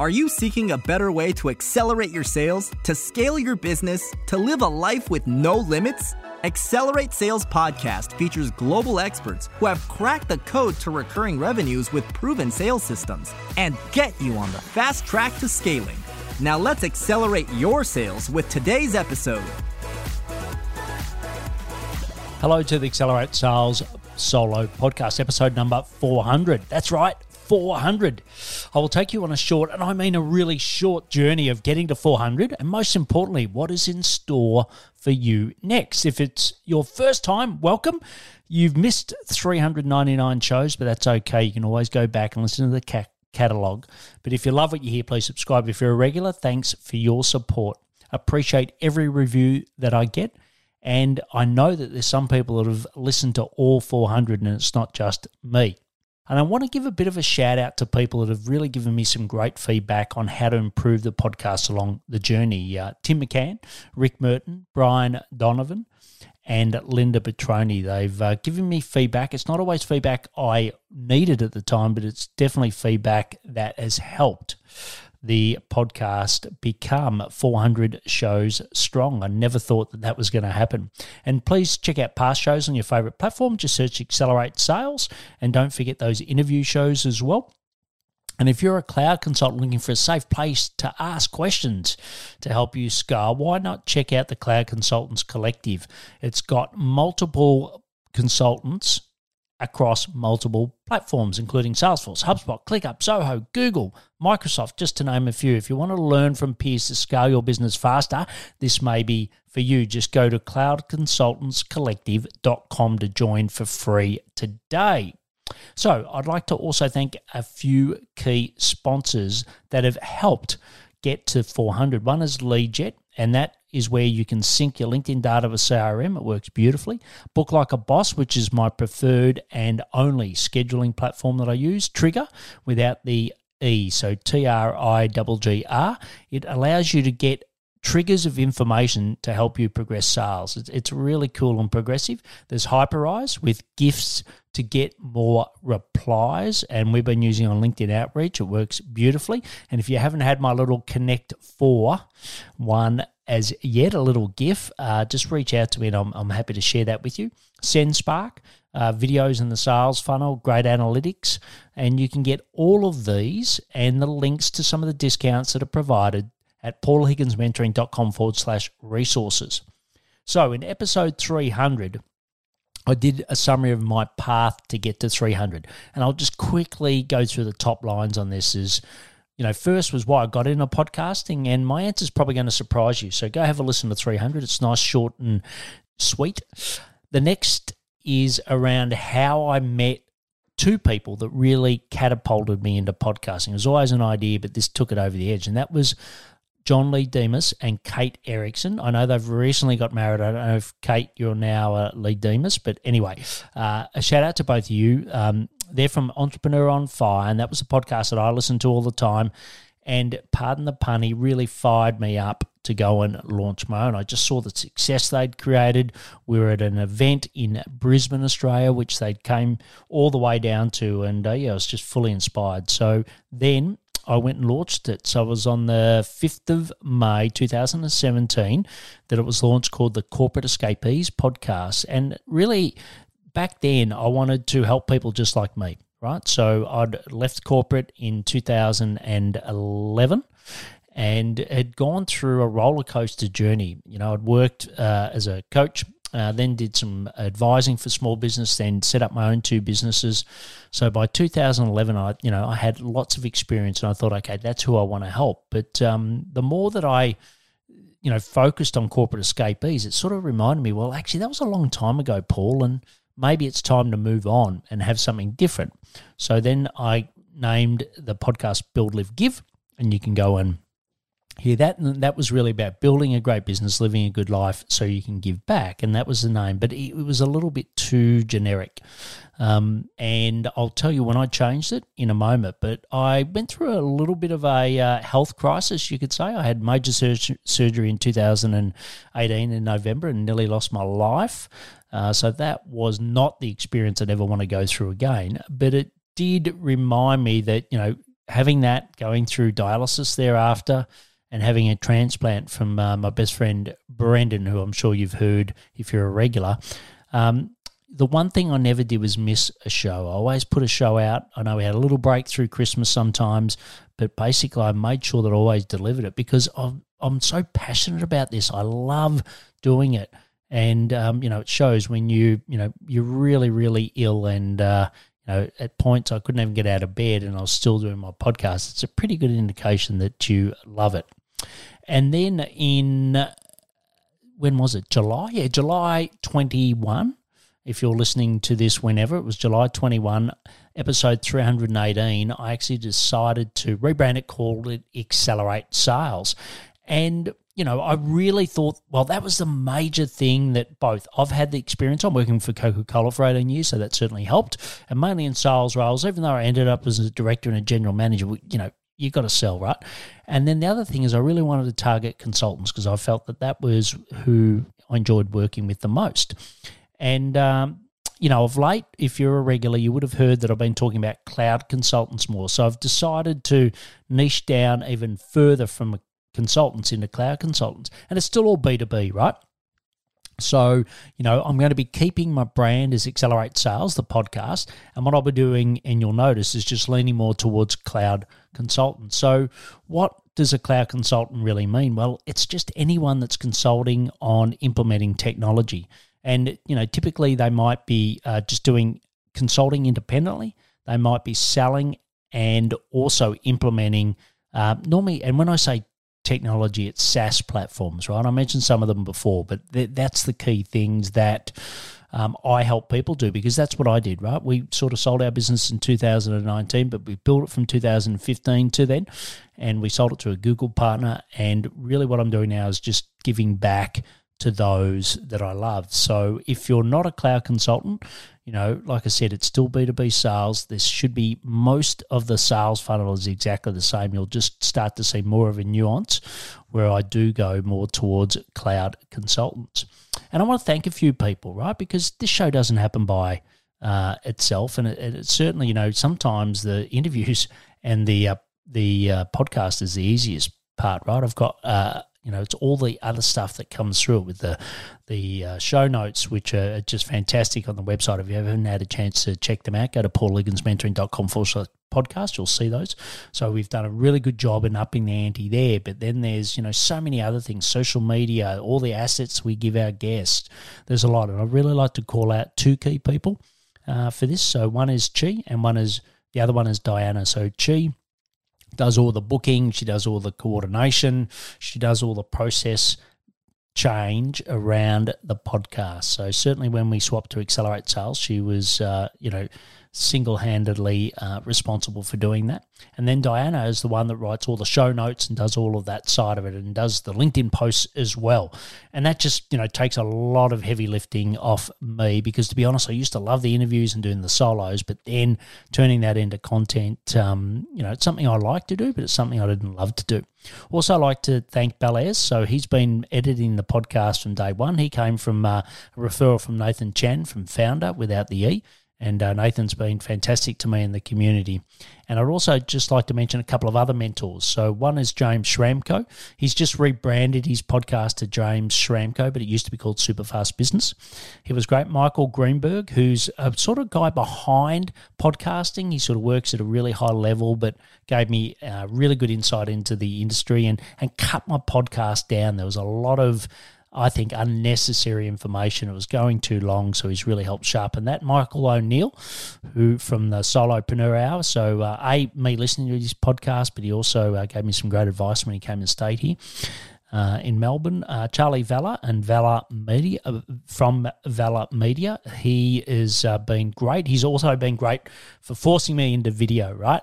Are you seeking a better way to accelerate your sales, to scale your business, to live a life with no limits? Accelerate Sales Podcast features global experts who have cracked the code to recurring revenues with proven sales systems and get you on the fast track to scaling. Now let's accelerate your sales with today's episode. Hello to the Accelerate Sales Solo podcast, episode number 400. That's right, 400. I will take you on a short, and I mean a really short journey of getting to 400, and most importantly, what is in store for you next. If it's your first time, welcome. You've missed 399 shows, but that's okay. You can always go back and listen to the ca- catalog. But if you love what you hear, please subscribe. If you're a regular, thanks for your support. Appreciate every review that I get. And I know that there's some people that have listened to all 400, and it's not just me. And I want to give a bit of a shout out to people that have really given me some great feedback on how to improve the podcast along the journey. Uh, Tim McCann, Rick Merton, Brian Donovan, and Linda Petroni. They've uh, given me feedback. It's not always feedback I needed at the time, but it's definitely feedback that has helped the podcast become 400 shows strong. I never thought that that was going to happen. And please check out past shows on your favorite platform. Just search Accelerate Sales and don't forget those interview shows as well. And if you're a cloud consultant looking for a safe place to ask questions to help you scale, why not check out the Cloud Consultants Collective? It's got multiple consultants across multiple platforms, including Salesforce, HubSpot, ClickUp, Zoho, Google, Microsoft, just to name a few. If you want to learn from peers to scale your business faster, this may be for you. Just go to cloudconsultantscollective.com to join for free today. So, I'd like to also thank a few key sponsors that have helped get to 400. One is LeadJet, and that is where you can sync your LinkedIn data with CRM. It works beautifully. Book Like a Boss, which is my preferred and only scheduling platform that I use. Trigr, without the E, so T R I G R. It allows you to get triggers of information to help you progress sales. It's, it's really cool and progressive. There's Hyperise with gifts to get more replies, and we've been using on LinkedIn Outreach. It works beautifully. And if you haven't had my little Connect 4 one as yet, a little GIF, uh, just reach out to me and I'm, I'm happy to share that with you. SendSpark, uh, videos in the sales funnel, great analytics, and you can get all of these and the links to some of the discounts that are provided at paulhigginsmentoring.com forward slash resources. So in episode 300, I did a summary of my path to get to 300. And I'll just quickly go through the top lines on this is, you know, first was why I got into podcasting, and my answer is probably going to surprise you. So go have a listen to 300. It's nice, short, and sweet. The next is around how I met two people that really catapulted me into podcasting. It was always an idea, but this took it over the edge. And that was John Lee Dumas and Kate Erickson. I know they've recently got married. I don't know if Kate, you're now uh, Lee Dumas, but anyway, uh, a shout out to both of you. Um, they're from Entrepreneur on Fire, and that was a podcast that I listened to all the time. And pardon the pun, he really fired me up to go and launch my own. I just saw the success they'd created. We were at an event in Brisbane, Australia, which they came all the way down to, and uh, yeah, I was just fully inspired. So then I went and launched it. So it was on the 5th of May 2017 that it was launched called the Corporate Escapees podcast. And really, back then, I wanted to help people just like me, right? So I'd left corporate in 2011 and had gone through a roller coaster journey. You know, I'd worked uh, as a coach uh, then did some advising for small business, then set up my own two businesses. So by 2011, I you know I had lots of experience, and I thought, okay, that's who I want to help. But um, the more that I you know focused on corporate escapees, it sort of reminded me, well, actually, that was a long time ago, Paul, and maybe it's time to move on and have something different. So then I named the podcast Build, Live, Give, and you can go and hear that. And that was really about building a great business, living a good life so you can give back. And that was the name. But it was a little bit too generic. Um, and I'll tell you when I changed it in a moment. But I went through a little bit of a uh, health crisis, you could say. I had major sur- surgery in 2018 in November and nearly lost my life. Uh, so that was not the experience I'd ever want to go through again. But it did remind me that, you know, having that, going through dialysis thereafter, and having a transplant from uh, my best friend Brendan, who I'm sure you've heard if you're a regular. Um, the one thing I never did was miss a show. I always put a show out. I know we had a little break through Christmas sometimes, but basically I made sure that I always delivered it because I'm, I'm so passionate about this. I love doing it. And, um, you know, it shows when you, you know, you're really, really ill and, uh, you know, at points I couldn't even get out of bed and I was still doing my podcast. It's a pretty good indication that you love it. And then in, when was it? July? Yeah, July 21 if you're listening to this whenever, it was July 21, episode 318, I actually decided to rebrand it, called it Accelerate Sales. And, you know, I really thought, well, that was the major thing that both I've had the experience. I'm working for Coca Cola for 18 years, so that certainly helped. And mainly in sales roles, even though I ended up as a director and a general manager, you know, you got to sell, right? And then the other thing is, I really wanted to target consultants because I felt that that was who I enjoyed working with the most. And, um, you know, of late, if you're a regular, you would have heard that I've been talking about cloud consultants more. So I've decided to niche down even further from consultants into cloud consultants. And it's still all B2B, right? So, you know, I'm going to be keeping my brand as Accelerate Sales, the podcast. And what I'll be doing, and you'll notice, is just leaning more towards cloud consultants. So, what does a cloud consultant really mean? Well, it's just anyone that's consulting on implementing technology. And, you know, typically they might be uh, just doing consulting independently. They might be selling and also implementing uh, normally, and when I say technology, it's SaaS platforms, right? I mentioned some of them before, but th- that's the key things that um, I help people do because that's what I did, right? We sort of sold our business in 2019, but we built it from 2015 to then, and we sold it to a Google partner. And really, what I'm doing now is just giving back to those that I love. So if you're not a cloud consultant, you know, like I said, it's still B2B sales. This should be most of the sales funnel is exactly the same. You'll just start to see more of a nuance where I do go more towards cloud consultants. And I want to thank a few people, right? Because this show doesn't happen by uh, itself. And it, it, certainly, you know, sometimes the interviews and the, uh, the uh, podcast is the easiest part, right? I've got uh, you know, it's all the other stuff that comes through it with the the uh, show notes, which are just fantastic on the website. If you haven't had a chance to check them out, go to paulhigginsmentoring.com forward slash podcast. You'll see those. So we've done a really good job in upping the ante there. But then there's, you know, so many other things, social media, all the assets we give our guests. There's a lot. And I'd really like to call out two key people uh, for this. So one is Chi and one is, the other one is Diana. So Chi does all the booking, she does all the coordination, she does all the process change around the podcast. So certainly when we swapped to Accelerate Sales, she was, uh, you know, single-handedly uh, responsible for doing that. And then Diana is the one that writes all the show notes and does all of that side of it and does the LinkedIn posts as well. And that just, you know, takes a lot of heavy lifting off me because to be honest, I used to love the interviews and doing the solos, but then turning that into content, um, you know, it's something I like to do, but it's something I didn't love to do. Also, I'd like to thank Belair. So he's been editing the podcast from day one. He came from uh, a referral from Nathan Chan from Foundr without the E. And uh, Nathan's been fantastic to me in the community. And I'd also just like to mention a couple of other mentors. So one is James Schramko. He's just rebranded his podcast to James Schramko, but it used to be called Superfast Business. He was great. Michael Greenberg, who's a sort of guy behind podcasting. He sort of works at a really high level, but gave me uh, really good insight into the industry and, and cut my podcast down. There was a lot of I think, unnecessary information. It was going too long, so he's really helped sharpen that. Michael O'Neal, who from the Solopreneur Hour. So, uh, A, me listening to his podcast, but he also uh, gave me some great advice when he came and stayed here. Uh, in Melbourne, uh, Charlie Valla and Valla Media uh, from Valla Media. He has uh, been great. He's also been great for forcing me into video, right?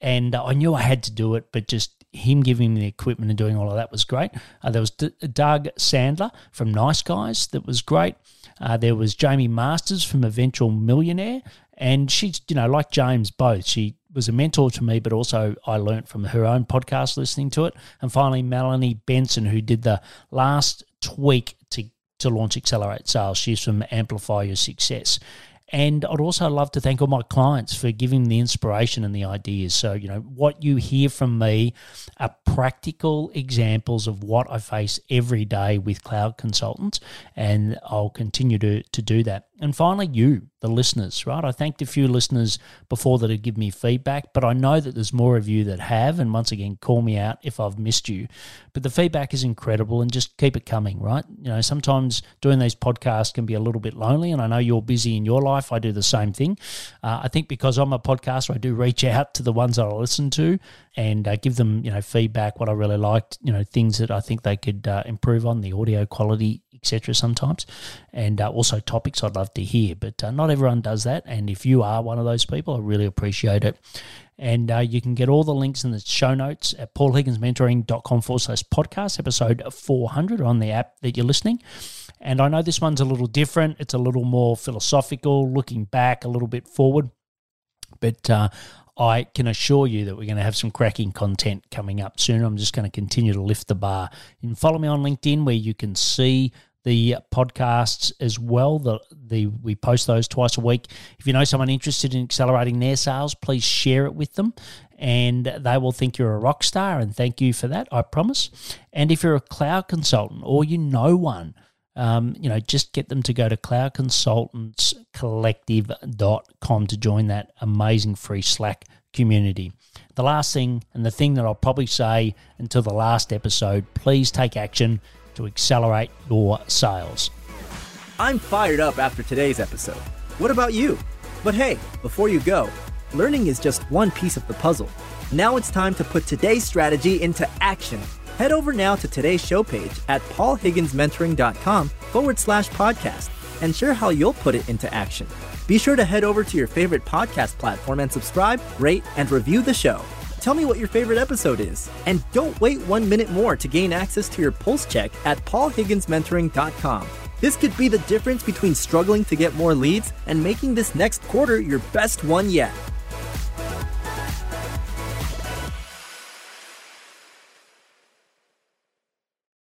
And I knew I had to do it, but just him giving me the equipment and doing all of that was great. Uh, there was D- Doug Sandler from Nice Guys that was great. Uh, there was Jaime Masters from Eventual Millionaire, and she's you know like James both. She was a mentor to me, but also I learnt from her own podcast listening to it. And finally, Melanie Benson, who did the last tweak to to launch Accelerate Sales. She's from Amplify Your Success. And I'd also love to thank all my clients for giving the inspiration and the ideas. So, you know, what you hear from me are practical examples of what I face every day with cloud consultants, and I'll continue to, to do that. And finally, you, the listeners, right? I thanked a few listeners before that had given me feedback, but I know that there's more of you that have. And once again, call me out if I've missed you. But the feedback is incredible and just keep it coming, right? You know, sometimes doing these podcasts can be a little bit lonely. And I know you're busy in your life. I do the same thing. Uh, I think because I'm a podcaster, I do reach out to the ones that I listen to and uh, give them, you know, feedback, what I really liked, you know, things that I think they could uh, improve on, the audio quality, etc. Sometimes, and uh, also topics I'd love to hear. But uh, not everyone does that, and if you are one of those people, I really appreciate it. And uh, you can get all the links in the show notes at paulhigginsmentoring.com forward slash podcast, episode 400 on the app that you're listening. And I know this one's a little different. It's a little more philosophical, looking back, a little bit forward. But uh, I can assure you that we're going to have some cracking content coming up soon. I'm just going to continue to lift the bar. You can follow me on LinkedIn where you can see the podcasts as well. The, the we post those twice a week. If you know someone interested in accelerating their sales, please share it with them, and they will think you're a rock star. And thank you for that, I promise. And if you're a cloud consultant or you know one. Um, you know, just get them to go to cloudconsultantscollective.com to join that amazing free Slack community. The last thing, and the thing that I'll probably say until the last episode, please take action to accelerate your sales. I'm fired up after today's episode. What about you? But hey, before you go, learning is just one piece of the puzzle. Now it's time to put today's strategy into action. Head over now to today's show page at paulhigginsmentoring.com forward slash podcast and share how you'll put it into action. Be sure to head over to your favorite podcast platform and subscribe, rate, and review the show. Tell me what your favorite episode is. And don't wait one minute more to gain access to your pulse check at paulhigginsmentoring.com. This could be the difference between struggling to get more leads and making this next quarter your best one yet.